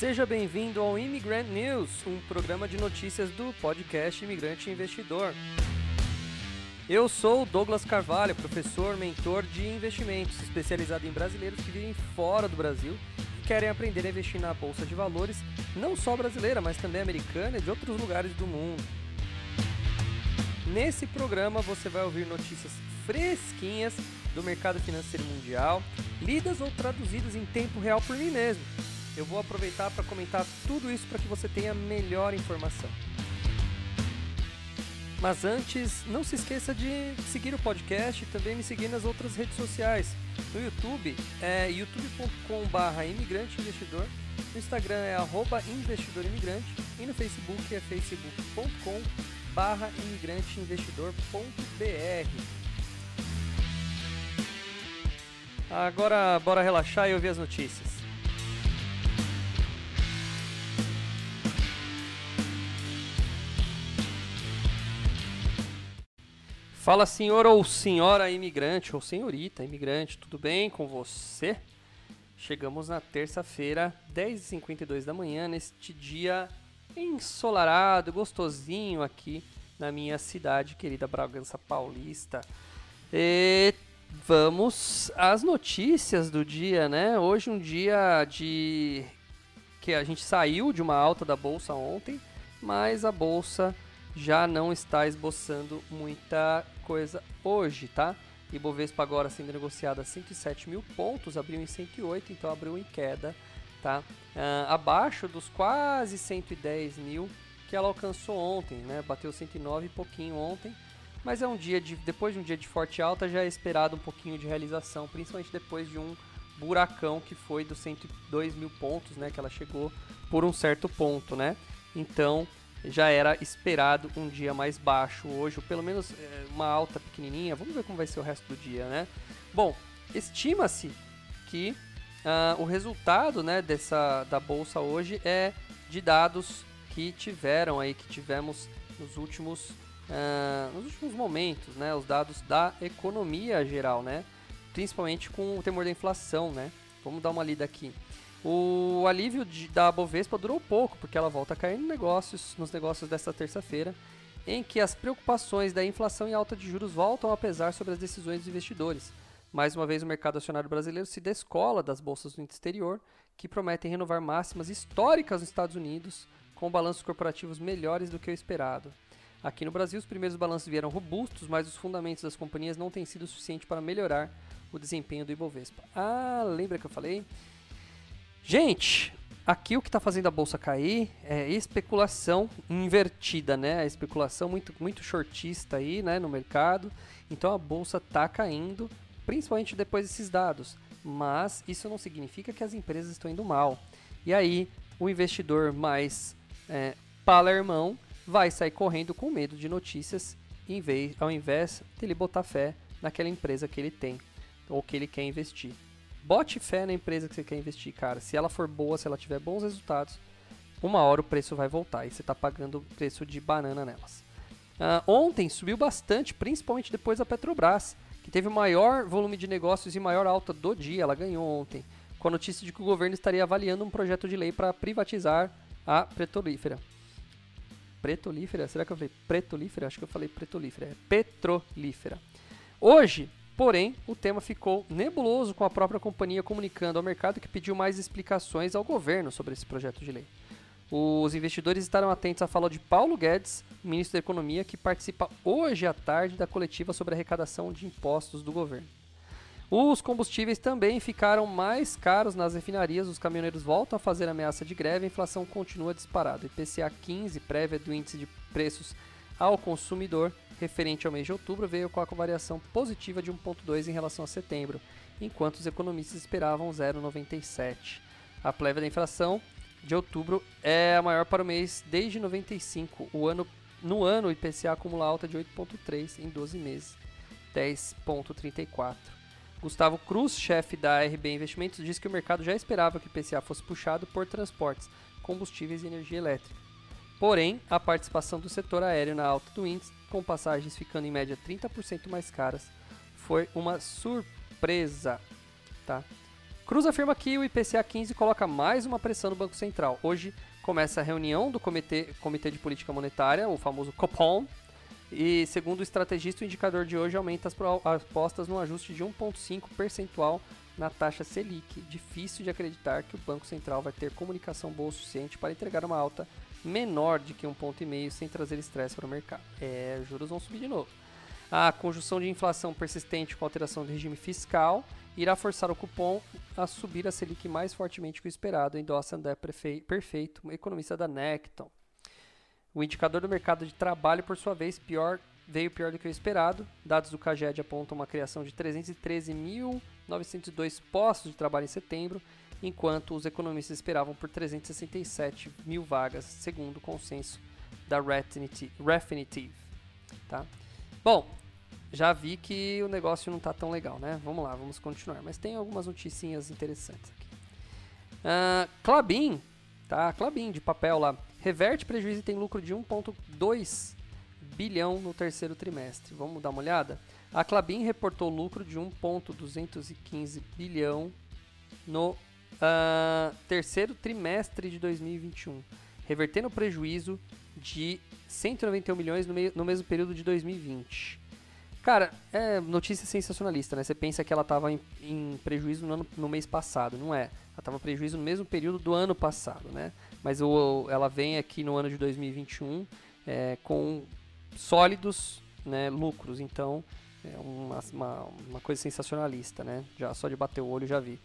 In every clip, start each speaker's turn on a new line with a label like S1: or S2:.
S1: Seja bem-vindo ao Immigrant News, um programa de notícias do podcast Imigrante Investidor. Eu sou Douglas Carvalho, professor, mentor de investimentos, especializado em brasileiros que vivem fora do Brasil e querem aprender a investir na bolsa de valores, não só brasileira, mas também americana e de outros lugares do mundo. Nesse programa você vai ouvir notícias fresquinhas do mercado financeiro mundial, lidas ou traduzidas em tempo real por mim mesmo. Eu vou aproveitar para comentar tudo isso para que você tenha melhor informação. Mas antes, não se esqueça de seguir o podcast e também me seguir nas outras redes sociais. No YouTube é youtube.com.br imigranteinvestidor, no Instagram é arroba investidorimigrante e no Facebook é facebook.com.br imigranteinvestidor.br. Agora, bora relaxar e ouvir as notícias. Fala senhor ou senhora imigrante ou senhorita imigrante, tudo bem com você? Chegamos na terça-feira, 10h52 da manhã, neste dia ensolarado, gostosinho aqui na minha cidade querida Bragança Paulista. E Vamos às notícias do dia, né? Hoje um dia de que a gente saiu de uma alta da bolsa ontem, mas a bolsa já não está esboçando muita coisa hoje, tá? Ibovespa agora sendo negociada a 107 mil pontos, abriu em 108, então abriu em queda, tá? Uh, abaixo dos quase 110 mil que ela alcançou ontem, né? Bateu 109 e pouquinho ontem, mas é um dia de depois de um dia de forte alta já é esperado um pouquinho de realização, principalmente depois de um buracão que foi dos 102 mil pontos, né, que ela chegou por um certo ponto, né? Então já era esperado um dia mais baixo hoje, ou pelo menos é, uma alta pequenininha. Vamos ver como vai ser o resto do dia, né? Bom, estima-se que uh, o resultado, né, dessa da bolsa hoje é de dados que tiveram aí, que tivemos nos últimos uh, nos últimos momentos, né, os dados da economia geral, né, principalmente com o temor da inflação, né. Vamos dar uma lida aqui. O alívio de, da Bovespa durou pouco, porque ela volta a cair nos negócios, nos negócios desta terça-feira, em que as preocupações da inflação e alta de juros voltam a pesar sobre as decisões dos investidores. Mais uma vez, o mercado acionário brasileiro se descola das bolsas do exterior, que prometem renovar máximas históricas nos Estados Unidos, com balanços corporativos melhores do que o esperado. Aqui no Brasil, os primeiros balanços vieram robustos, mas os fundamentos das companhias não têm sido suficiente para melhorar o desempenho do Ibovespa. Ah, lembra que eu falei? Gente, aqui o que está fazendo a bolsa cair é especulação invertida, né? A especulação muito, muito shortista aí, né, no mercado. Então a bolsa está caindo, principalmente depois desses dados. Mas isso não significa que as empresas estão indo mal. E aí, o investidor mais é, palermão vai sair correndo com medo de notícias em vez, ao invés de ele botar fé naquela empresa que ele tem ou que ele quer investir. Bote fé na empresa que você quer investir, cara. Se ela for boa, se ela tiver bons resultados, uma hora o preço vai voltar e você está pagando preço de banana nelas. Uh, ontem subiu bastante, principalmente depois da Petrobras, que teve o maior volume de negócios e maior alta do dia. Ela ganhou ontem, com a notícia de que o governo estaria avaliando um projeto de lei para privatizar a petrolífera pretolífera. Será que eu falei pretolífera? Acho que eu falei pretolífera. É petrolífera. Hoje, porém, o tema ficou nebuloso com a própria companhia comunicando ao mercado que pediu mais explicações ao governo sobre esse projeto de lei. Os investidores estarão atentos à fala de Paulo Guedes, ministro da Economia, que participa hoje à tarde da coletiva sobre arrecadação de impostos do governo. Os combustíveis também ficaram mais caros nas refinarias, os caminhoneiros voltam a fazer ameaça de greve, a inflação continua disparada. IPCA 15, prévia do índice de preços ao consumidor, referente ao mês de outubro, veio com a variação positiva de 1,2 em relação a setembro, enquanto os economistas esperavam 0,97. A prévia da inflação de outubro é a maior para o mês desde 95. O ano, no ano, o IPCA acumula alta de 8,3 em 12 meses, 10,34. Gustavo Cruz, chefe da RB Investimentos, disse que o mercado já esperava que o PCA fosse puxado por transportes, combustíveis e energia elétrica. Porém, a participação do setor aéreo na alta do índice, com passagens ficando em média 30% mais caras, foi uma surpresa. Tá? Cruz afirma que o IPCA 15 coloca mais uma pressão no Banco Central. Hoje começa a reunião do Comitê, Comitê de Política Monetária, o famoso COPOM, e segundo o estrategista, o indicador de hoje aumenta as apostas no ajuste de 1,5 percentual na taxa Selic. Difícil de acreditar que o Banco Central vai ter comunicação boa o suficiente para entregar uma alta menor de que um ponto e meio sem trazer estresse para o mercado. É, os juros vão subir de novo. A conjunção de inflação persistente com alteração do regime fiscal irá forçar o cupom a subir a Selic mais fortemente que o esperado, endossa André Perfeito, economista da Necton. O indicador do mercado de trabalho, por sua vez, pior, veio pior do que o esperado. Dados do CAGED apontam uma criação de 313.902 postos de trabalho em setembro, enquanto os economistas esperavam por 367 mil vagas, segundo o consenso da Refinitiv. Tá? Bom, já vi que o negócio não está tão legal, né? Vamos lá, vamos continuar. Mas tem algumas noticinhas interessantes aqui. Uh, Clabin, tá? Clabin de papel lá. Reverte prejuízo e tem lucro de 1,2 bilhão no terceiro trimestre. Vamos dar uma olhada? A Clabin reportou lucro de 1,215 bilhão no uh, terceiro trimestre de 2021, revertendo prejuízo de 191 milhões no, meio, no mesmo período de 2020. Cara, é notícia sensacionalista, né? Você pensa que ela estava em, em, prejuízo no, ano, no, mês passado, não é? Ela estava em prejuízo no mesmo período do ano passado, né? Mas o, ela vem aqui no ano de 2021 é, com sólidos né, lucros, então é uma, uma, uma, coisa sensacionalista, né? Já só de bater o olho já vi.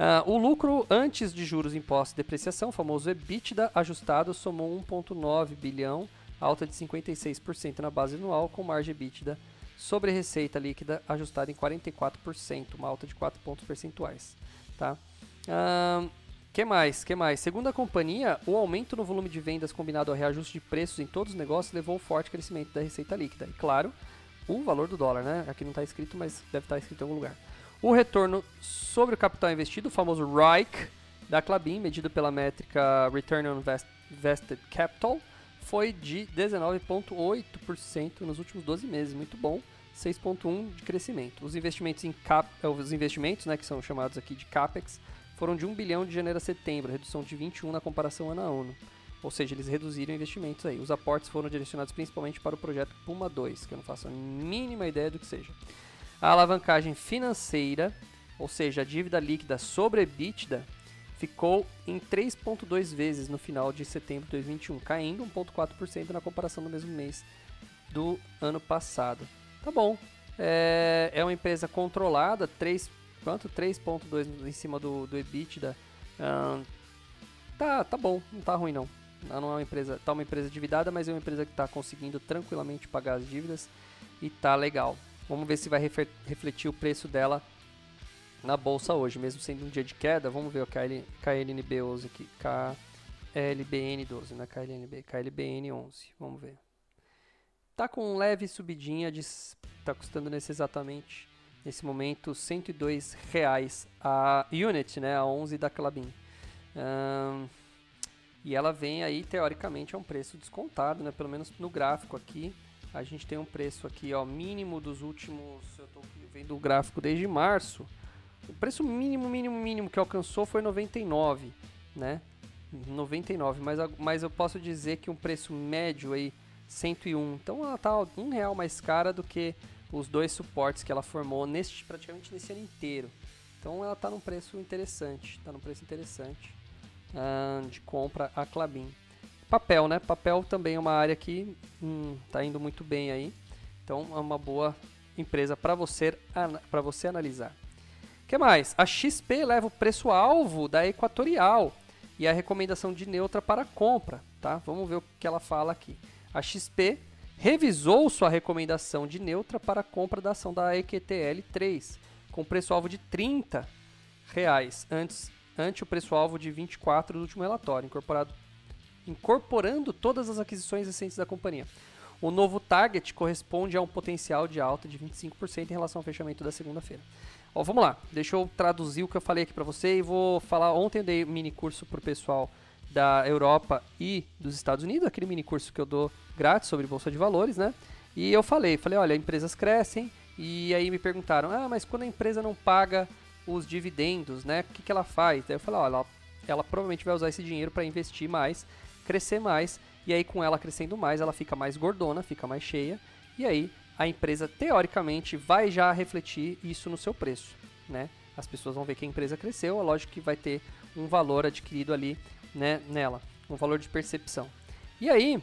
S1: Uh, o lucro antes de juros, impostos e depreciação, famoso EBITDA ajustado, somou 1,9 bilhão, alta de 56% na base anual, com margem EBITDA sobre receita líquida ajustada em 44%, uma alta de 4 pontos percentuais. Tá? Uh, que mais? Que mais? Segundo a companhia, o aumento no volume de vendas combinado ao reajuste de preços em todos os negócios levou ao forte crescimento da receita líquida. E claro, o valor do dólar, né? Aqui não está escrito, mas deve estar tá escrito em algum lugar. O retorno sobre o capital investido, o famoso ROIC, da Clabin, medido pela métrica Return on Invested Capital, foi de 19,8% nos últimos 12 meses, muito bom. 6,1% de crescimento. Os investimentos em cap, eh, os investimentos, né, que são chamados aqui de capex, foram de 1 bilhão de janeiro a setembro, redução de 21 na comparação ano a ano. Ou seja, eles reduziram investimentos aí. Os aportes foram direcionados principalmente para o projeto Puma 2, que eu não faço a mínima ideia do que seja. A alavancagem financeira, ou seja, a dívida líquida sobre EBITDA, ficou em 3,2 vezes no final de setembro de 2021, caindo 1,4% na comparação do mesmo mês do ano passado. Tá bom. É, é uma empresa controlada, 3, quanto? 3,2 em cima do, do EBITDA. tá, tá bom, não tá ruim não. Não é uma empresa, tá uma empresa endividada, mas é uma empresa que está conseguindo tranquilamente pagar as dívidas e tá legal. Vamos ver se vai refletir o preço dela na bolsa hoje, mesmo sendo um dia de queda. Vamos ver o KL, KLNB 11 aqui, KLBN 12, na KLNB, KLBN 11. Vamos ver. Tá com um leve subidinha de tá custando nesse exatamente nesse momento 102 reais a unit, né, a 11 da Clabin. Um, e ela vem aí teoricamente a um preço descontado, né, pelo menos no gráfico aqui. A gente tem um preço aqui, ó, mínimo dos últimos, eu estou vendo o gráfico desde março, o preço mínimo, mínimo, mínimo que alcançou foi 99, né? 99, mas, mas eu posso dizer que um preço médio aí 101. Então ela tá um real mais cara do que os dois suportes que ela formou neste praticamente nesse ano inteiro. Então ela está num preço interessante, está num preço interessante de compra a Clabin. Papel, né? Papel também é uma área que está hum, indo muito bem aí. Então é uma boa empresa para você para você analisar que mais? A XP leva o preço-alvo da Equatorial e a recomendação de neutra para compra. Tá? Vamos ver o que ela fala aqui. A XP revisou sua recomendação de neutra para compra da ação da EQTL3, com preço-alvo de R$ reais, antes, ante o preço-alvo de 24 do último relatório, incorporado, incorporando todas as aquisições recentes da companhia. O novo target corresponde a um potencial de alta de 25% em relação ao fechamento da segunda-feira. Ó, vamos lá, deixa eu traduzir o que eu falei aqui para você e vou falar. Ontem eu dei um mini curso pro pessoal da Europa e dos Estados Unidos, aquele mini curso que eu dou grátis sobre bolsa de valores, né? E eu falei, falei, olha, empresas crescem e aí me perguntaram, ah, mas quando a empresa não paga os dividendos, né? O que, que ela faz? Daí eu falei, ó, ela, ela provavelmente vai usar esse dinheiro para investir mais, crescer mais, e aí com ela crescendo mais, ela fica mais gordona, fica mais cheia, e aí a empresa teoricamente vai já refletir isso no seu preço, né? As pessoas vão ver que a empresa cresceu, é lógico que vai ter um valor adquirido ali, né, nela, um valor de percepção. E aí,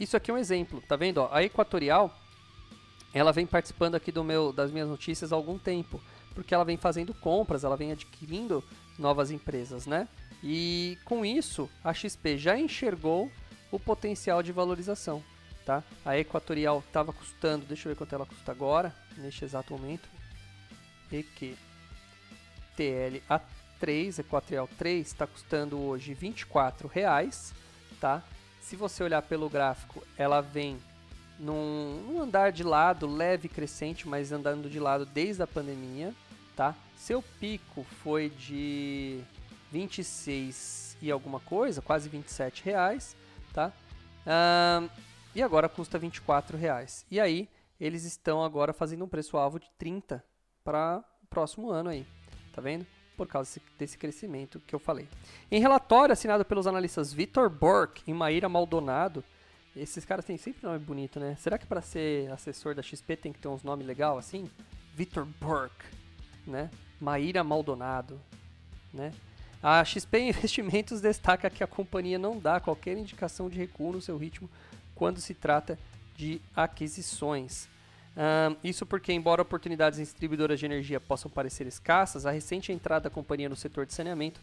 S1: isso aqui é um exemplo, tá vendo? A Equatorial, ela vem participando aqui do meu, das minhas notícias há algum tempo, porque ela vem fazendo compras, ela vem adquirindo novas empresas, né? E com isso, a XP já enxergou o potencial de valorização, tá? A Equatorial estava custando, deixa eu ver quanto ela custa agora, neste exato momento. EQ TL A3, Equatorial 3, está custando hoje R$ 24,00, tá? Se você olhar pelo gráfico, ela vem num, num, andar de lado leve crescente, mas andando de lado desde a pandemia, tá? Seu pico foi de 26 e alguma coisa, quase 27 reais, tá? e agora custa 24 reais. E aí eles estão agora fazendo um preço alvo de 30 para o próximo ano aí, tá vendo? por causa desse crescimento que eu falei. Em relatório assinado pelos analistas Vitor Burke e Maíra Maldonado, esses caras têm sempre nome bonito, né? Será que para ser assessor da XP tem que ter uns nomes legal assim? Vitor Burke, né? Maíra Maldonado, né? A XP Investimentos destaca que a companhia não dá qualquer indicação de recuo no seu ritmo quando se trata de aquisições. Isso porque, embora oportunidades em distribuidoras de energia possam parecer escassas, a recente entrada da companhia no setor de saneamento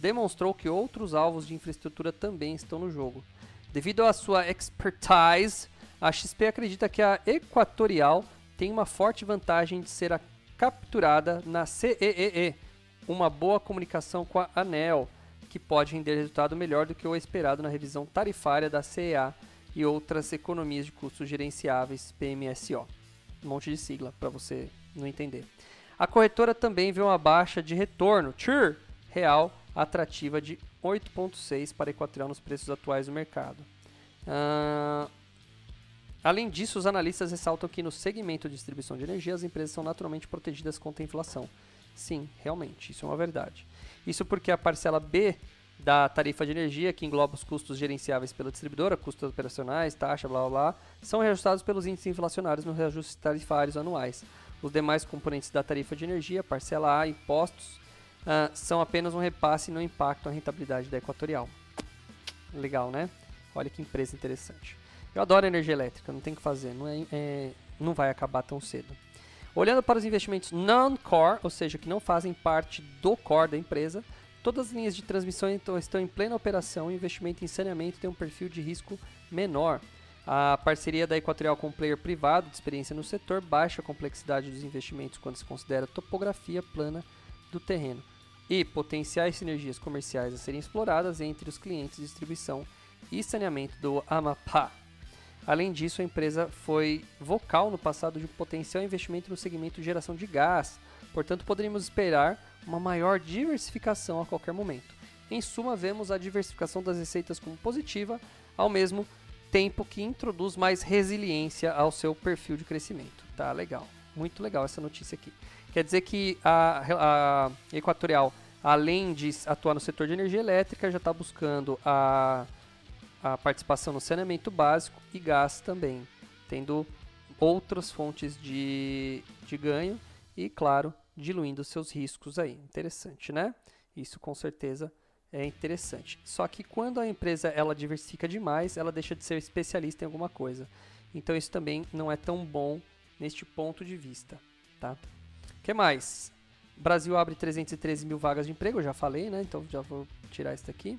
S1: demonstrou que outros alvos de infraestrutura também estão no jogo. Devido à sua expertise, a XP acredita que a Equatorial tem uma forte vantagem de ser capturada na CEEE, uma boa comunicação com a ANEL, que pode render resultado melhor do que o esperado na revisão tarifária da CEA e outras economias de custos gerenciáveis PMSO um monte de sigla para você não entender. A corretora também vê uma baixa de retorno, TUR, real, atrativa de 8,6 para Equatorial nos preços atuais do mercado. Uh, além disso, os analistas ressaltam que no segmento de distribuição de energia, as empresas são naturalmente protegidas contra a inflação. Sim, realmente, isso é uma verdade. Isso porque a parcela B da tarifa de energia, que engloba os custos gerenciáveis pela distribuidora, custos operacionais, taxa, blá blá blá, são reajustados pelos índices inflacionários nos reajustes tarifários anuais. Os demais componentes da tarifa de energia, parcela A, impostos, uh, são apenas um repasse e não impactam a rentabilidade da Equatorial. Legal, né? Olha que empresa interessante. Eu adoro energia elétrica, não tem o que fazer, não, é, é, não vai acabar tão cedo. Olhando para os investimentos non-core, ou seja, que não fazem parte do core da empresa, Todas as linhas de transmissão então, estão em plena operação e o investimento em saneamento tem um perfil de risco menor. A parceria da Equatorial com um player privado de experiência no setor baixa a complexidade dos investimentos quando se considera a topografia plana do terreno e potenciais sinergias comerciais a serem exploradas entre os clientes de distribuição e saneamento do Amapá. Além disso, a empresa foi vocal no passado de um potencial investimento no segmento de geração de gás, portanto, poderíamos esperar uma maior diversificação a qualquer momento. Em suma, vemos a diversificação das receitas como positiva, ao mesmo tempo que introduz mais resiliência ao seu perfil de crescimento. Tá legal, muito legal essa notícia aqui. Quer dizer que a, a Equatorial, além de atuar no setor de energia elétrica, já está buscando a, a participação no saneamento básico e gás também, tendo outras fontes de, de ganho e, claro, diluindo seus riscos aí. Interessante, né? Isso com certeza é interessante. Só que quando a empresa ela diversifica demais, ela deixa de ser especialista em alguma coisa. Então isso também não é tão bom neste ponto de vista, tá? que mais? Brasil abre 313 mil vagas de emprego, eu já falei, né? Então já vou tirar isso daqui.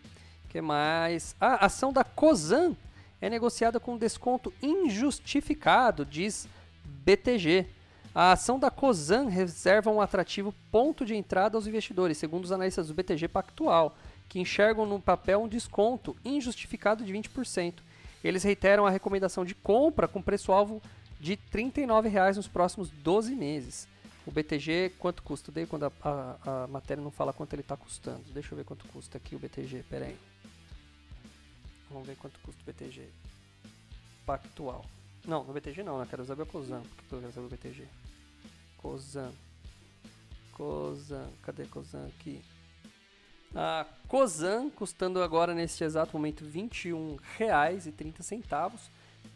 S1: Que mais? Ah, a ação da Cosan é negociada com desconto injustificado, diz BTG. A ação da COSAN reserva um atrativo ponto de entrada aos investidores, segundo os analistas do BTG Pactual, que enxergam no papel um desconto injustificado de 20%. Eles reiteram a recomendação de compra com preço-alvo de R$ 39,00 nos próximos 12 meses. O BTG, quanto custa? Daí quando a, a, a matéria não fala quanto ele está custando. Deixa eu ver quanto custa aqui o BTG, pera aí. Vamos ver quanto custa o BTG. Pactual. Não, no BTG não, né? Quero saber o COSAN. Por que eu quero saber o BTG? COSAN. Cosan, cadê Cosan aqui? A Cosan custando agora neste exato momento R$ 21,30.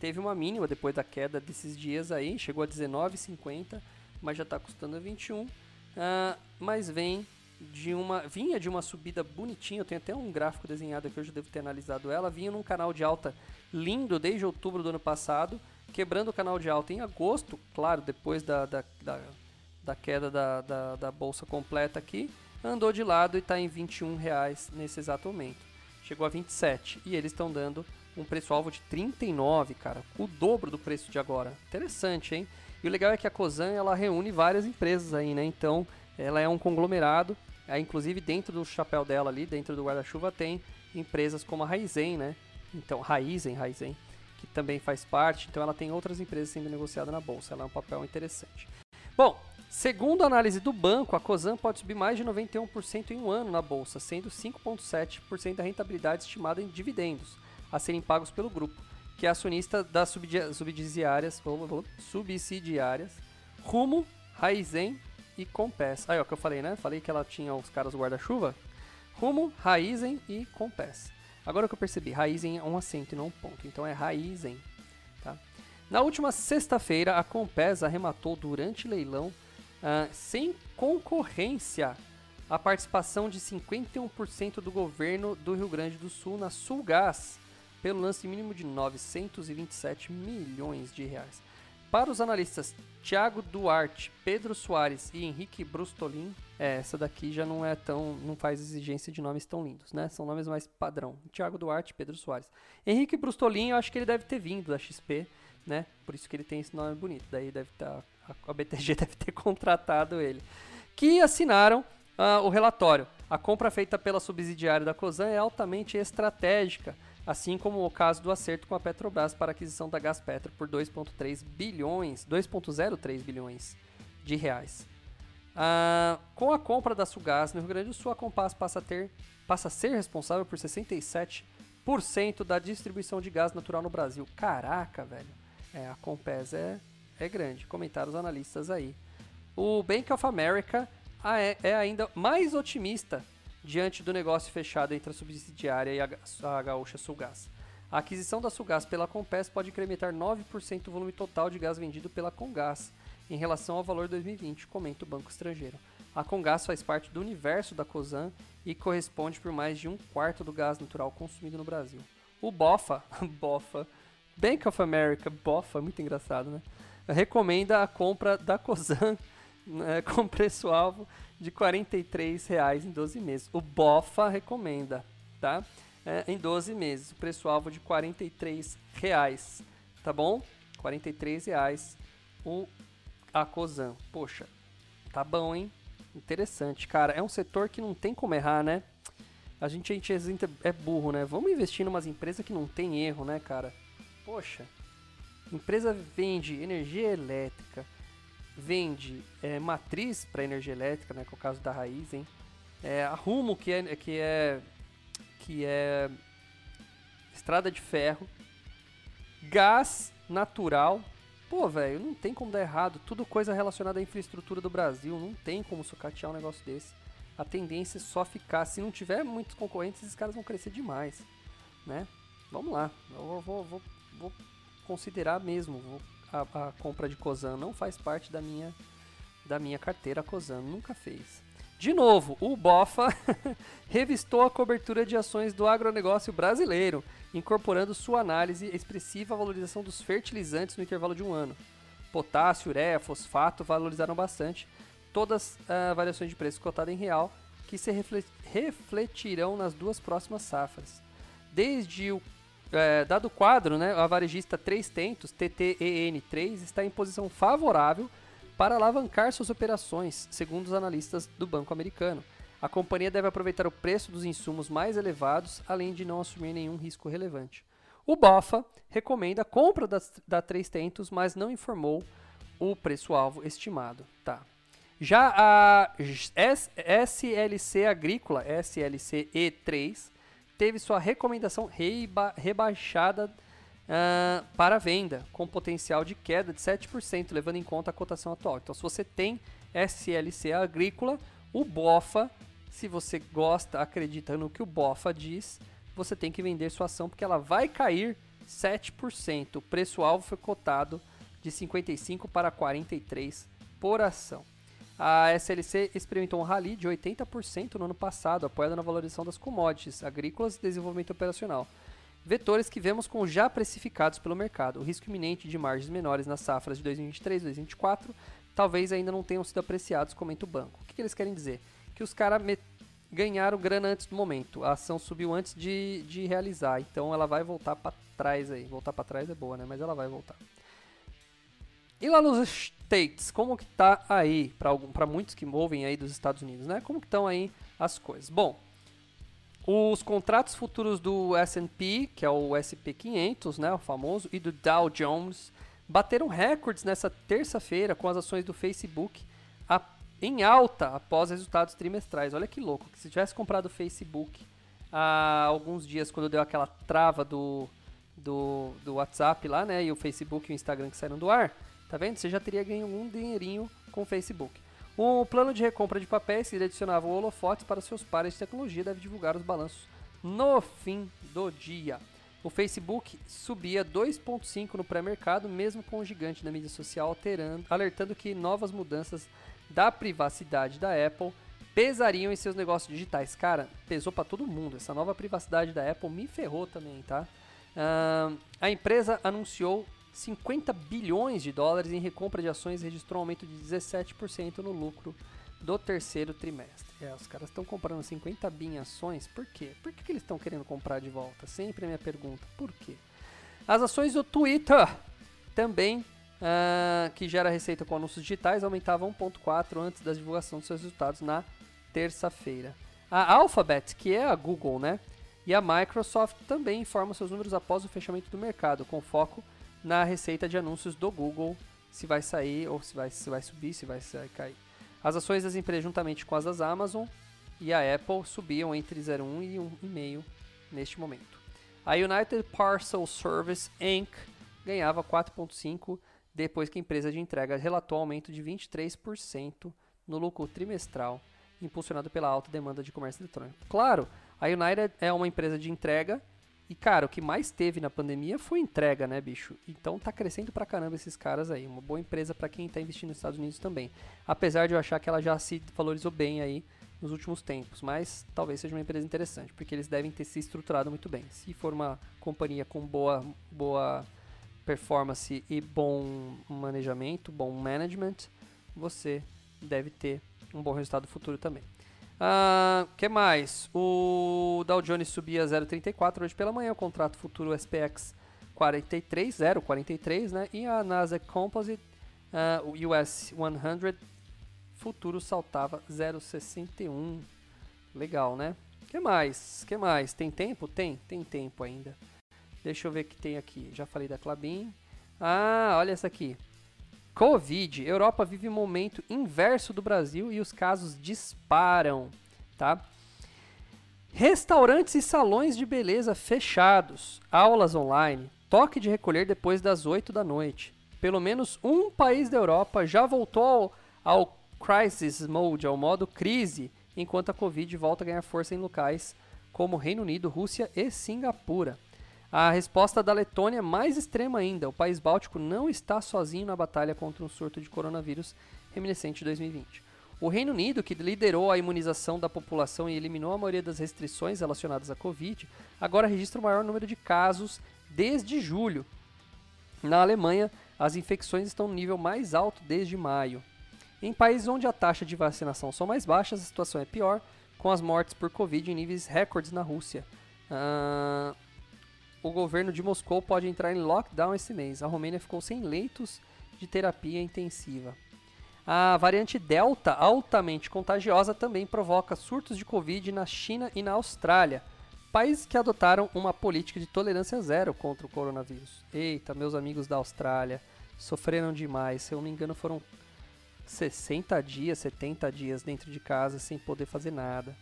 S1: Teve uma mínima depois da queda desses dias aí, chegou a R$19,50, mas já está custando 21. Uh, mas vem de uma vinha de uma subida bonitinha, eu tenho até um gráfico desenhado aqui, eu já devo ter analisado ela, vinha num canal de alta lindo desde outubro do ano passado, quebrando o canal de alta em agosto, claro, depois da, da, da, da queda da, da, da, bolsa completa aqui, andou de lado e está em 21 reais nesse exato momento. Chegou a 27 e eles estão dando um preço-alvo de 39, cara, o dobro do preço de agora. Interessante, hein? E o legal é que a Cosan, ela reúne várias empresas aí, né? Então, ela é um conglomerado, é, inclusive dentro do chapéu dela ali, dentro do guarda-chuva, tem empresas como a Raizen, né? Então, Raizen, Raizen, que também faz parte. Então, ela tem outras empresas sendo negociadas na bolsa. Ela é um papel interessante. Bom, segundo a análise do banco, a Cosan pode subir mais de 91% em um ano na bolsa, sendo 5,7% da rentabilidade estimada em dividendos a serem pagos pelo grupo, que é acionista das subsidiárias, subsidiárias Rumo, Raizen e Compass. Aí, ó, que eu falei, né? Falei que ela tinha os caras guarda-chuva. Rumo, Raizen e Compass. Agora que eu percebi, Raizen é um acento e não um ponto, então é Raizen. Tá? Na última sexta-feira, a Compass arrematou durante leilão, uh, sem concorrência, a participação de 51% do governo do Rio Grande do Sul na Sulgás, pelo lance mínimo de 927 milhões de reais. Para os analistas Thiago Duarte, Pedro Soares e Henrique Brustolin, é, essa daqui já não é tão, não faz exigência de nomes tão lindos, né? São nomes mais padrão. Thiago Duarte, Pedro Soares. Henrique Brustolin, eu acho que ele deve ter vindo da XP, né? Por isso que ele tem esse nome bonito. Daí deve estar tá, a BTG deve ter contratado ele. Que assinaram uh, o relatório. A compra feita pela subsidiária da Cosan é altamente estratégica assim como o caso do acerto com a Petrobras para a aquisição da Gaspetro por 2,3 bilhões, 2,03 bilhões de reais. Ah, com a compra da Sugás no Rio Grande do Sul, a Compass passa a, ter, passa a ser responsável por 67% da distribuição de gás natural no Brasil. Caraca, velho. É, a Compass é, é grande. Comentaram os analistas aí. O Bank of America é, é ainda mais otimista diante do negócio fechado entre a subsidiária e a, a gaúcha Sulgás. A aquisição da Sulgás pela Compass pode incrementar 9% o volume total de gás vendido pela Congás em relação ao valor 2020, comenta o banco estrangeiro. A Congás faz parte do universo da Cosan e corresponde por mais de um quarto do gás natural consumido no Brasil. O BOFA, BOFA, Bank of America, BOFA, muito engraçado, né? Recomenda a compra da Cosan né, com preço-alvo de R$ 43,00 em 12 meses. O Bofa recomenda, tá? É, em 12 meses. O preço-alvo de R$ 43,00, tá bom? R$ 43,00 o Acosan. Poxa, tá bom, hein? Interessante, cara. É um setor que não tem como errar, né? A gente, a gente é burro, né? Vamos investir em umas empresas que não tem erro, né, cara? Poxa, empresa vende energia elétrica, vende é, matriz para energia elétrica, né, que é o caso da raiz, hein? É, a Rumo, que é, que é, que é estrada de ferro, gás natural. Pô, velho, não tem como dar errado. Tudo coisa relacionada à infraestrutura do Brasil. Não tem como sucatear um negócio desse. A tendência é só ficar. Se não tiver muitos concorrentes, esses caras vão crescer demais. Né? Vamos lá. Eu vou, vou, vou considerar mesmo. Vou a, a compra de Cosan não faz parte da minha, da minha carteira. A Cosan nunca fez. De novo, o Bofa revistou a cobertura de ações do agronegócio brasileiro, incorporando sua análise expressiva à valorização dos fertilizantes no intervalo de um ano. Potássio, ureia, fosfato valorizaram bastante, todas as uh, variações de preço cotadas em real, que se refletirão nas duas próximas safras. Desde o é, dado o quadro, né, a varejista Três Tentos, TTEN3, está em posição favorável para alavancar suas operações, segundo os analistas do Banco Americano. A companhia deve aproveitar o preço dos insumos mais elevados, além de não assumir nenhum risco relevante. O BOFA recomenda a compra da, da Três Tentos, mas não informou o preço-alvo estimado. Tá. Já a SLC Agrícola, SLC E3, teve sua recomendação reba rebaixada uh, para venda, com potencial de queda de 7%, levando em conta a cotação atual. Então, se você tem SLC agrícola, o BOFA, se você gosta, acredita no que o BOFA diz, você tem que vender sua ação porque ela vai cair 7%. O preço-alvo foi cotado de 55 para 43 por ação. A SLC experimentou um rally de 80% no ano passado, apoiado na valorização das commodities agrícolas e desenvolvimento operacional. Vetores que vemos com já precificados pelo mercado. O risco iminente de margens menores nas safras de 2023 e 2024 talvez ainda não tenham sido apreciados, comenta o banco. O que, que eles querem dizer? Que os caras ganharam grana antes do momento. A ação subiu antes de, de realizar, então ela vai voltar para trás aí. Voltar para trás é boa, né? Mas ela vai voltar. E lá nos States, como que tá aí para muitos que movem aí dos Estados Unidos, né? Como que estão aí as coisas? Bom, os contratos futuros do S&P, que é o SP500, né, o famoso, e do Dow Jones, bateram recordes nessa terça-feira com as ações do Facebook a, em alta após resultados trimestrais. Olha que louco, que se tivesse comprado o Facebook há alguns dias, quando deu aquela trava do, do, do WhatsApp lá, né, e o Facebook e o Instagram que saíram do ar, tá vendo? Você já teria ganho um dinheirinho com o Facebook. O plano de recompra de papéis que adicionava o holofote para seus pares de tecnologia deve divulgar os balanços no fim do dia. O Facebook subia 2,5 no pré-mercado, mesmo com o gigante da mídia social alterando, alertando que novas mudanças da privacidade da Apple pesariam em seus negócios digitais. Cara, pesou para todo mundo. Essa nova privacidade da Apple me ferrou também, tá? Uh, a empresa anunciou 50 bilhões de dólares em recompra de ações registrou um aumento de 17% no lucro do terceiro trimestre. É, os caras estão comprando 50 bi em ações, por quê? Por que, que eles estão querendo comprar de volta? Sempre a minha pergunta, por quê? As ações do Twitter também, uh, que gera receita com anúncios digitais, aumentavam 1,4 antes da divulgação dos seus resultados na terça-feira. A Alphabet, que é a Google, né? E a Microsoft também informam seus números após o fechamento do mercado, com foco na receita de anúncios do Google, se vai sair ou se vai, se vai subir, se vai, cair. As ações das empresas, juntamente com as das Amazon e a Apple, subiam entre 0,1 e 1,5 neste momento. A United Parcel Service Inc. ganhava 4,5 depois que a empresa de entrega relatou aumento de 23% no lucro trimestral, impulsionado pela alta demanda de comércio eletrônico. Claro, a United é uma empresa de entrega e, cara, o que mais teve na pandemia foi entrega, né, bicho? Então tá crescendo pra caramba esses caras aí. Uma boa empresa para quem tá investindo nos Estados Unidos também. Apesar de eu achar que ela já se valorizou bem aí nos últimos tempos, mas talvez seja uma empresa interessante, porque eles devem ter se estruturado muito bem. Se for uma companhia com boa, boa performance e bom manejamento, bom management, você deve ter um bom resultado futuro também. Uh, que mais? O Dow Jones subia 0,34 hoje pela manhã, o contrato futuro SPX 43, 0,43, né? E a Nasdaq Composite, uh, o US 100 futuro saltava 0,61. Legal, né? Que mais? Que mais? Tem tempo? Tem, tem tempo ainda. Deixa eu ver o que tem aqui. Já falei da Clabin. Ah, olha essa aqui. Covid. Europa vive um momento inverso do Brasil e os casos disparam, tá? Restaurantes e salões de beleza fechados, aulas online, toque de recolher depois das 8 da noite. Pelo menos um país da Europa já voltou ao crisis mode, ao modo crise, enquanto a Covid volta a ganhar força em locais como Reino Unido, Rússia e Singapura. A resposta da Letônia é mais extrema ainda. O país báltico não está sozinho na batalha contra um surto de coronavírus reminiscente de 2020. O Reino Unido, que liderou a imunização da população e eliminou a maioria das restrições relacionadas à Covid, agora registra o maior número de casos desde julho. Na Alemanha, as infecções estão no nível mais alto desde maio. Em países onde a taxa de vacinação são mais baixas, a situação é pior, com as mortes por Covid em níveis recordes na Rússia. Uh, o governo de Moscou pode entrar em lockdown esse mês. A Romênia ficou sem leitos de terapia intensiva. A variante Delta, altamente contagiosa, também provoca surtos de Covid na China e na Austrália, países que adotaram uma política de tolerância zero contra o coronavírus. Eita, meus amigos da Austrália, sofreram demais. Se eu não me engano, foram 60 dias, 70 dias dentro de casa sem poder fazer nada.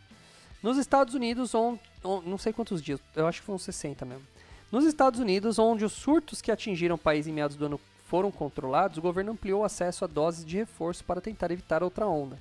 S1: Nos Estados Unidos, on, on, não sei quantos dias, eu acho que foram 60 mesmo. Nos Estados Unidos, onde os surtos que atingiram o país em meados do ano foram controlados, o governo ampliou o acesso a doses de reforço para tentar evitar outra onda.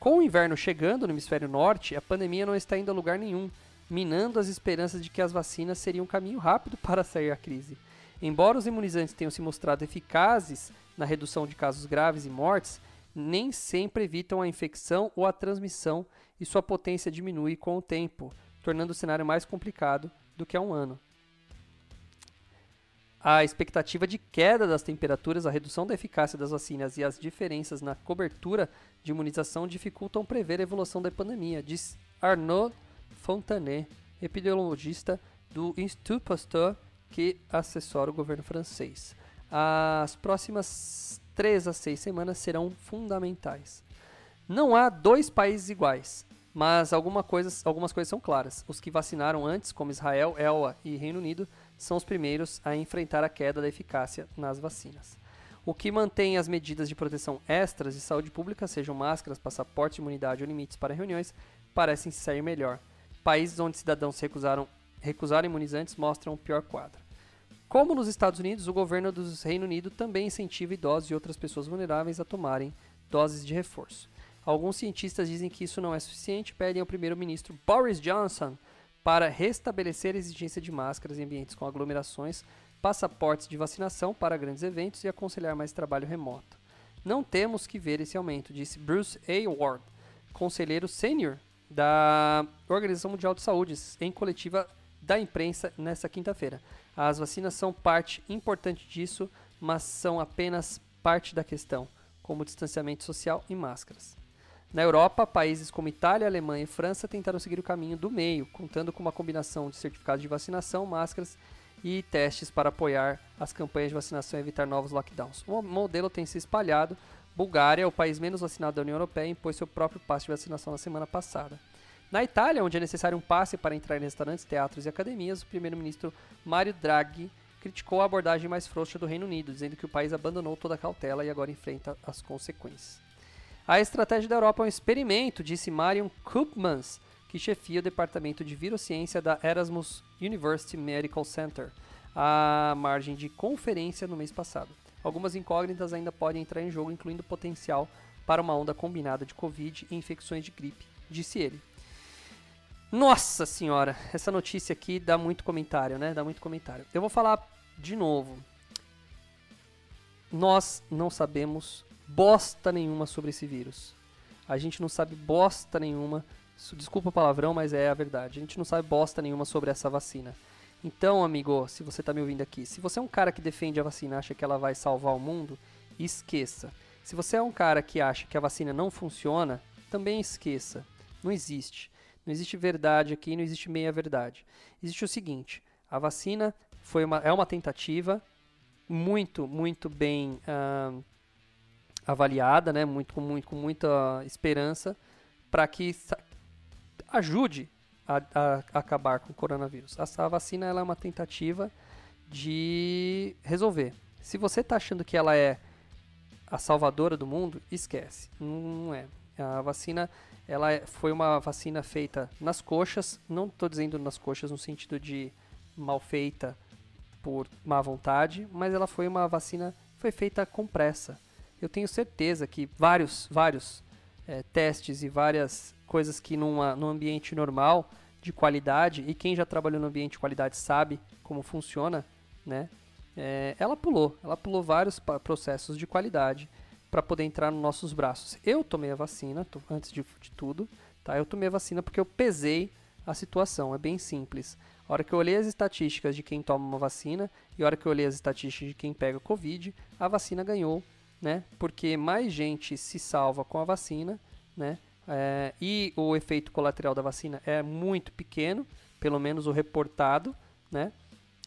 S1: Com o inverno chegando no hemisfério norte, a pandemia não está indo a lugar nenhum, minando as esperanças de que as vacinas seriam um caminho rápido para sair da crise. Embora os imunizantes tenham se mostrado eficazes na redução de casos graves e mortes, nem sempre evitam a infecção ou a transmissão e sua potência diminui com o tempo, tornando o cenário mais complicado do que há um ano. A expectativa de queda das temperaturas, a redução da eficácia das vacinas e as diferenças na cobertura de imunização dificultam prever a evolução da pandemia, diz Arnaud Fontanet, epidemiologista do Institut Pasteur, que assessora o governo francês. As próximas três a seis semanas serão fundamentais. Não há dois países iguais, mas alguma coisas, algumas coisas são claras. Os que vacinaram antes, como Israel, ELA e Reino Unido, são os primeiros a enfrentar a queda da eficácia nas vacinas. O que mantém as medidas de proteção extras de saúde pública, sejam máscaras, passaporte de imunidade ou limites para reuniões, parecem sair melhor. Países onde cidadãos recusaram, recusaram imunizantes mostram o pior quadro. Como nos Estados Unidos, o governo do Reino Unido também incentiva idosos e outras pessoas vulneráveis a tomarem doses de reforço. Alguns cientistas dizem que isso não é suficiente e pedem ao primeiro-ministro Boris Johnson para restabelecer a exigência de máscaras em ambientes com aglomerações, passaportes de vacinação para grandes eventos e aconselhar mais trabalho remoto. Não temos que ver esse aumento, disse Bruce A. Ward, conselheiro sênior da Organização Mundial de Saúde, em coletiva da imprensa nesta quinta-feira. As vacinas são parte importante disso, mas são apenas parte da questão, como distanciamento social e máscaras. Na Europa, países como Itália, Alemanha e França tentaram seguir o caminho do meio, contando com uma combinação de certificados de vacinação, máscaras e testes para apoiar as campanhas de vacinação e evitar novos lockdowns. O modelo tem se espalhado. Bulgária, o país menos vacinado da União Europeia, impôs seu próprio passe de vacinação na semana passada. Na Itália, onde é necessário um passe para entrar em restaurantes, teatros e academias, o primeiro-ministro Mario Draghi criticou a abordagem mais frouxa do Reino Unido, dizendo que o país abandonou toda a cautela e agora enfrenta as consequências. A estratégia da Europa é um experimento, disse Marion Koopmans, que chefia o departamento de virociência da Erasmus University Medical Center, à margem de conferência no mês passado. Algumas incógnitas ainda podem entrar em jogo, incluindo potencial para uma onda combinada de Covid e infecções de gripe, disse ele. Nossa senhora, essa notícia aqui dá muito comentário, né? Dá muito comentário. Eu vou falar de novo. Nós não sabemos bosta nenhuma sobre esse vírus. A gente não sabe bosta nenhuma. Desculpa o palavrão, mas é a verdade. A gente não sabe bosta nenhuma sobre essa vacina. Então, amigo, se você está me ouvindo aqui, se você é um cara que defende a vacina, acha que ela vai salvar o mundo, esqueça. Se você é um cara que acha que a vacina não funciona, também esqueça. Não existe. Não existe verdade aqui, não existe meia verdade. Existe o seguinte: a vacina foi uma, é uma tentativa muito, muito bem uh, avaliada, né, muito, com, muito, com muita esperança, para que ajude a, a, a, acabar com o coronavírus. Essa vacina é uma tentativa de resolver. Se você está achando que ela é a salvadora do mundo, esquece. Não é. A vacina ela é, foi uma vacina feita nas coxas. Não estou dizendo nas coxas no sentido de mal feita por má vontade, mas ela foi uma vacina foi feita com pressa eu tenho certeza que vários, vários é, testes e várias coisas que numa, num ambiente normal de qualidade, e quem já trabalhou no ambiente de qualidade sabe como funciona, né? É, ela pulou, ela pulou vários processos de qualidade para poder entrar nos nossos braços. Eu tomei a vacina, antes de, de tudo, tá? Eu tomei a vacina porque eu pesei a situação, é bem simples. A hora que eu olhei as estatísticas de quem toma uma vacina e a hora que eu olhei as estatísticas de quem pega Covid, a vacina ganhou né? Porque mais gente se salva com a vacina, né? É, e o efeito colateral da vacina é muito pequeno, pelo menos o reportado, né?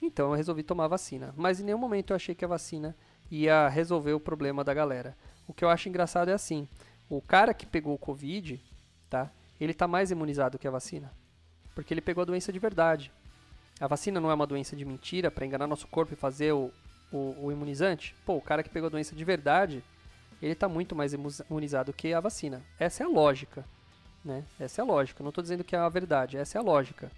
S1: Então eu resolvi tomar vacina. Mas em nenhum momento eu achei que a vacina ia resolver o problema da galera. O que eu acho engraçado é assim: o cara que pegou o Covid, tá? Ele tá mais imunizado que a vacina. Porque ele pegou a doença de verdade. A vacina não é uma doença de mentira para enganar nosso corpo e fazer o, o, o, imunizante, pô, o cara que pegou a doença de verdade, ele está muito mais imunizado que a vacina. Essa é a lógica, né? Essa é a lógica. Não estou dizendo que é a verdade, essa é a lógica,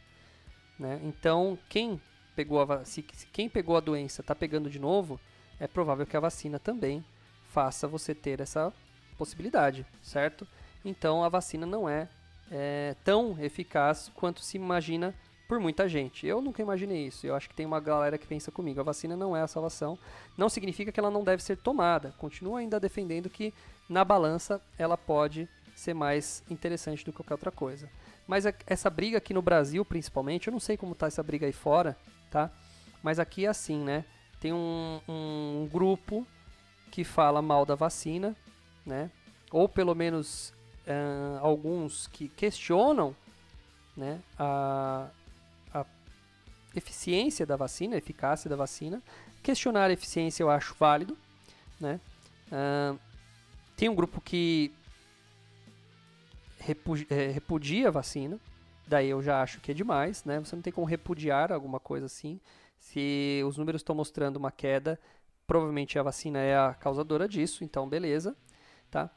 S1: né? Então, quem pegou a se, se quem pegou a doença está pegando de novo, é provável que a vacina também faça você ter essa possibilidade, certo? Então a vacina não é, é tão eficaz quanto se imagina por muita gente. Eu nunca imaginei isso. Eu acho que tem uma galera que pensa comigo. A vacina não é a salvação. Não significa que ela não deve ser tomada. Continuo ainda defendendo que na balança ela pode ser mais interessante do que qualquer outra coisa. Mas essa briga aqui no Brasil, principalmente, eu não sei como tá essa briga aí fora, tá? Mas aqui é assim, né? Tem um, um grupo que fala mal da vacina, né? Ou pelo menos uh, alguns que questionam, né? A eficiência da vacina, eficácia da vacina. Questionar a eficiência eu acho válido, né? Uh, tem um grupo que é, repudia a vacina, daí eu já acho que é demais, né? Você não tem como repudiar alguma coisa assim. Se os números estão mostrando uma queda, provavelmente a vacina é a causadora disso, então beleza, tá?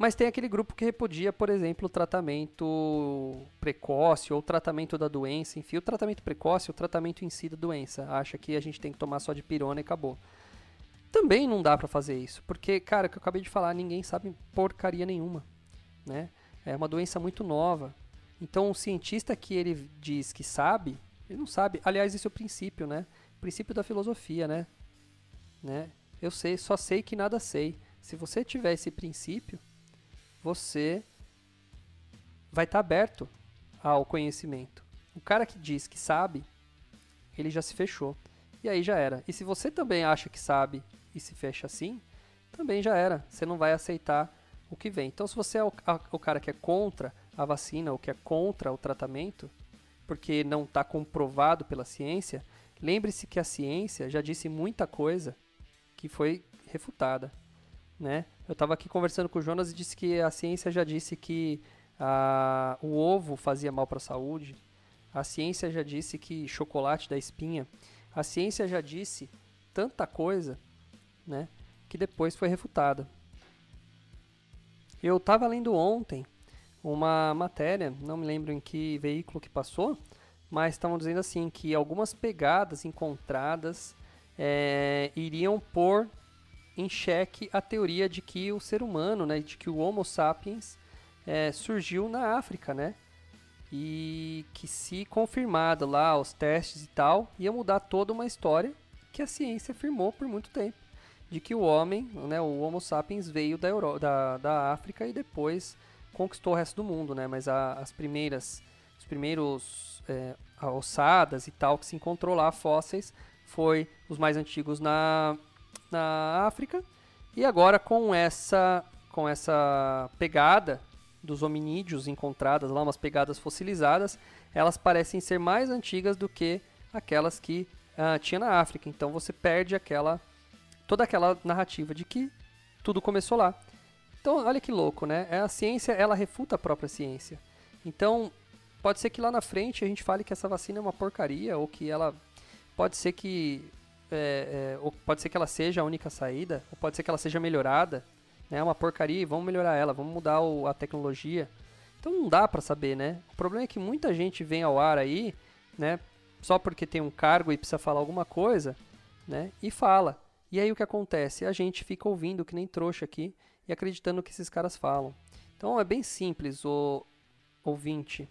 S1: Mas tem aquele grupo que repudia, por exemplo, o tratamento precoce ou tratamento da doença, enfim, o tratamento precoce, o tratamento em si da doença. Acha que a gente tem que tomar só de pirona e acabou. Também não dá para fazer isso, porque, cara, o que eu acabei de falar, ninguém sabe porcaria nenhuma, né? É uma doença muito nova. Então, o cientista que ele diz que sabe, ele não sabe. Aliás, esse é o princípio, né? O princípio da filosofia, né? né? Eu sei, só sei que nada sei. Se você tiver esse princípio, você vai estar tá aberto ao conhecimento. O cara que diz que sabe, ele já se fechou. E aí já era. E se você também acha que sabe e se fecha assim, também já era. Você não vai aceitar o que vem. Então, se você é o, a, o cara que é contra a vacina ou que é contra o tratamento, porque não está comprovado pela ciência, lembre-se que a ciência já disse muita coisa que foi refutada. Né? Eu estava aqui conversando com o Jonas e disse que a ciência já disse que a, o ovo fazia mal para a saúde. A ciência já disse que chocolate dá espinha. A ciência já disse tanta coisa, né, que depois foi refutada. Eu estava lendo ontem uma matéria, não me lembro em que veículo que passou, mas estavam dizendo assim que algumas pegadas encontradas é, iriam pôr em xeque a teoria de que o ser humano, né, de que o Homo sapiens é, surgiu na África, né? E que se confirmado lá os testes e tal, ia mudar toda uma história que a ciência afirmou por muito tempo de que o homem, né, o Homo sapiens veio da, Euro, da, da África e depois conquistou o resto do mundo, né? Mas a, as primeiras, os primeiros é, ossadas e tal que se encontrou lá, fósseis, foi os mais antigos na, na África. E agora com essa, com essa pegada dos hominídeos encontradas lá, umas pegadas fossilizadas, elas parecem ser mais antigas do que aquelas que uh, tinha na África. Então você perde aquela toda aquela narrativa de que tudo começou lá. Então, olha que louco, né? É a ciência, ela refuta a própria ciência. Então, pode ser que lá na frente a gente fale que essa vacina é uma porcaria, ou que ela. Pode ser que. É, é, ou pode ser que ela seja a única saída, ou pode ser que ela seja melhorada. É né? uma porcaria vamos melhorar ela, vamos mudar o, a tecnologia. Então não dá para saber, né? O problema é que muita gente vem ao ar aí, né? Só porque tem um cargo e precisa falar alguma coisa, né? E fala. E aí o que acontece? A gente fica ouvindo que nem trouxa aqui e acreditando no que esses caras falam. Então é bem simples, o ouvinte,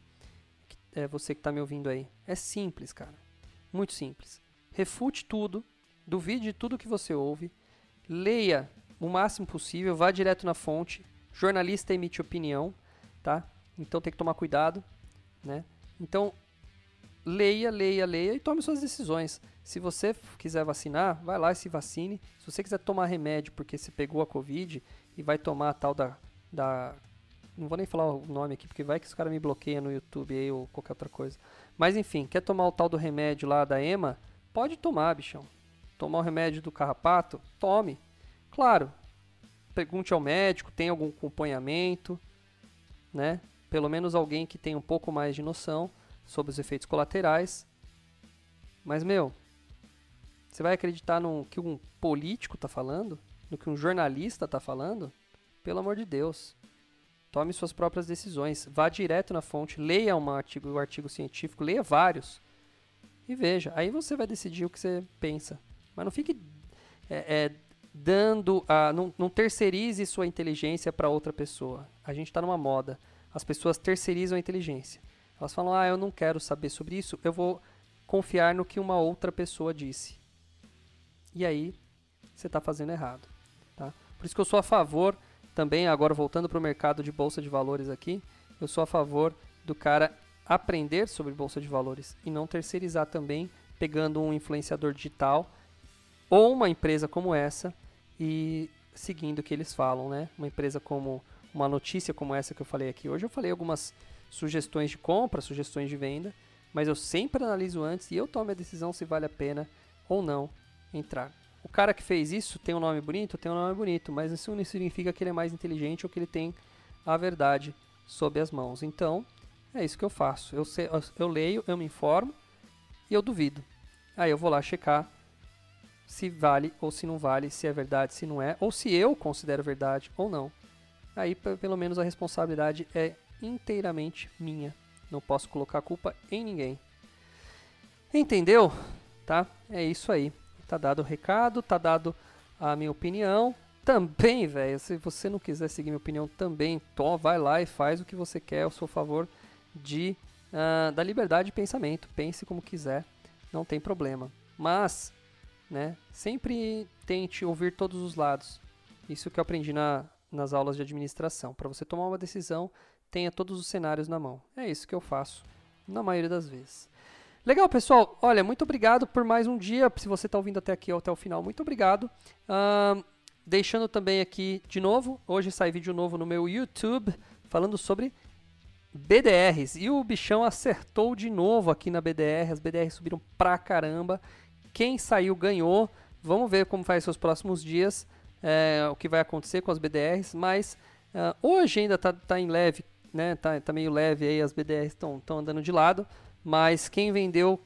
S1: é você que está me ouvindo aí. É simples, cara. Muito simples. Refute tudo, duvide de tudo que você ouve, leia o máximo possível, vá direto na fonte. Jornalista emite opinião, tá? Então tem que tomar cuidado, né? Então leia, leia, leia e tome suas decisões. Se você quiser vacinar, vai lá e se vacine. Se você quiser tomar remédio porque você pegou a Covid e vai tomar a tal da, da. Não vou nem falar o nome aqui, porque vai que os caras me bloqueiam no YouTube aí ou qualquer outra coisa. Mas enfim, quer tomar o tal do remédio lá da EMA? Pode tomar, bichão. Tomar o remédio do carrapato? Tome. Claro, pergunte ao médico, tem algum acompanhamento, né? Pelo menos alguém que tem um pouco mais de noção sobre os efeitos colaterais. Mas, meu, você vai acreditar no que um político está falando? No que um jornalista está falando? Pelo amor de Deus. Tome suas próprias decisões. Vá direto na fonte, leia um artigo, um artigo científico, leia vários. E veja. Aí você vai decidir o que você pensa. Mas não fique é, é, dando a, não, não terceirize sua inteligência para outra pessoa. A gente está numa moda. As pessoas terceirizam a inteligência. Elas falam: "Ah, eu não quero saber sobre isso. Eu vou confiar no que uma outra pessoa disse". E aí você está fazendo errado, tá? Por isso que eu sou a favor também agora voltando para o mercado de bolsa de valores aqui, eu sou a favor do cara aprender sobre bolsa de valores e não terceirizar também pegando um influenciador digital ou uma empresa como essa e seguindo o que eles falam, né? Uma empresa como uma notícia como essa que eu falei aqui hoje, eu falei algumas sugestões de compra, sugestões de venda, mas eu sempre analiso antes e eu tomo a decisão se vale a pena ou não entrar. O cara que fez isso tem um nome bonito, tem um nome bonito, mas isso não significa que ele é mais inteligente ou que ele tem a verdade sob as mãos. Então, é isso que eu faço. Eu, sei, eu leio, eu me informo e eu duvido. Aí eu vou lá checar se vale ou se não vale, se é verdade, se não é, ou se eu considero verdade ou não. Aí pelo menos a responsabilidade é inteiramente minha. Não posso colocar a culpa em ninguém. Entendeu? Tá? É isso aí. Tá dado o recado, tá dado a minha opinião. Também, velho, se você não quiser seguir minha opinião também, to, vai lá e faz o que você quer. Eu sou a favor de, uh, da liberdade de pensamento. Pense como quiser não tem problema. Mas, né, sempre tente ouvir todos os lados. Isso que eu aprendi na, nas aulas de administração. Para você tomar uma decisão, tenha todos os cenários na mão. É isso que eu faço na maioria das vezes. Legal, pessoal. Olha, muito obrigado por mais um dia. Se você está ouvindo até aqui ou até o final, muito obrigado. Uh, deixando também aqui de novo, hoje sai vídeo novo no meu YouTube falando sobre BDRs. E o bichão acertou de novo aqui na BDR. As BDRs subiram pra caramba. Quem saiu ganhou. Vamos ver como vai ser os próximos dias. É, o que vai acontecer com as BDRs. Mas uh, hoje ainda tá, tá em leve, né? Tá, tá meio leve aí. As BDRs estão andando de lado. Mas quem vendeu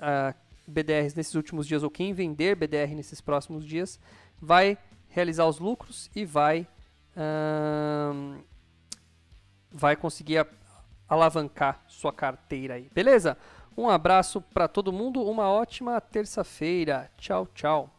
S1: uh, BDRs nesses últimos dias, ou quem vender BDR nesses próximos dias, vai realizar os lucros e vai. Uh, vai conseguir alavancar sua carteira aí, beleza? Um abraço para todo mundo, uma ótima terça-feira. Tchau, tchau.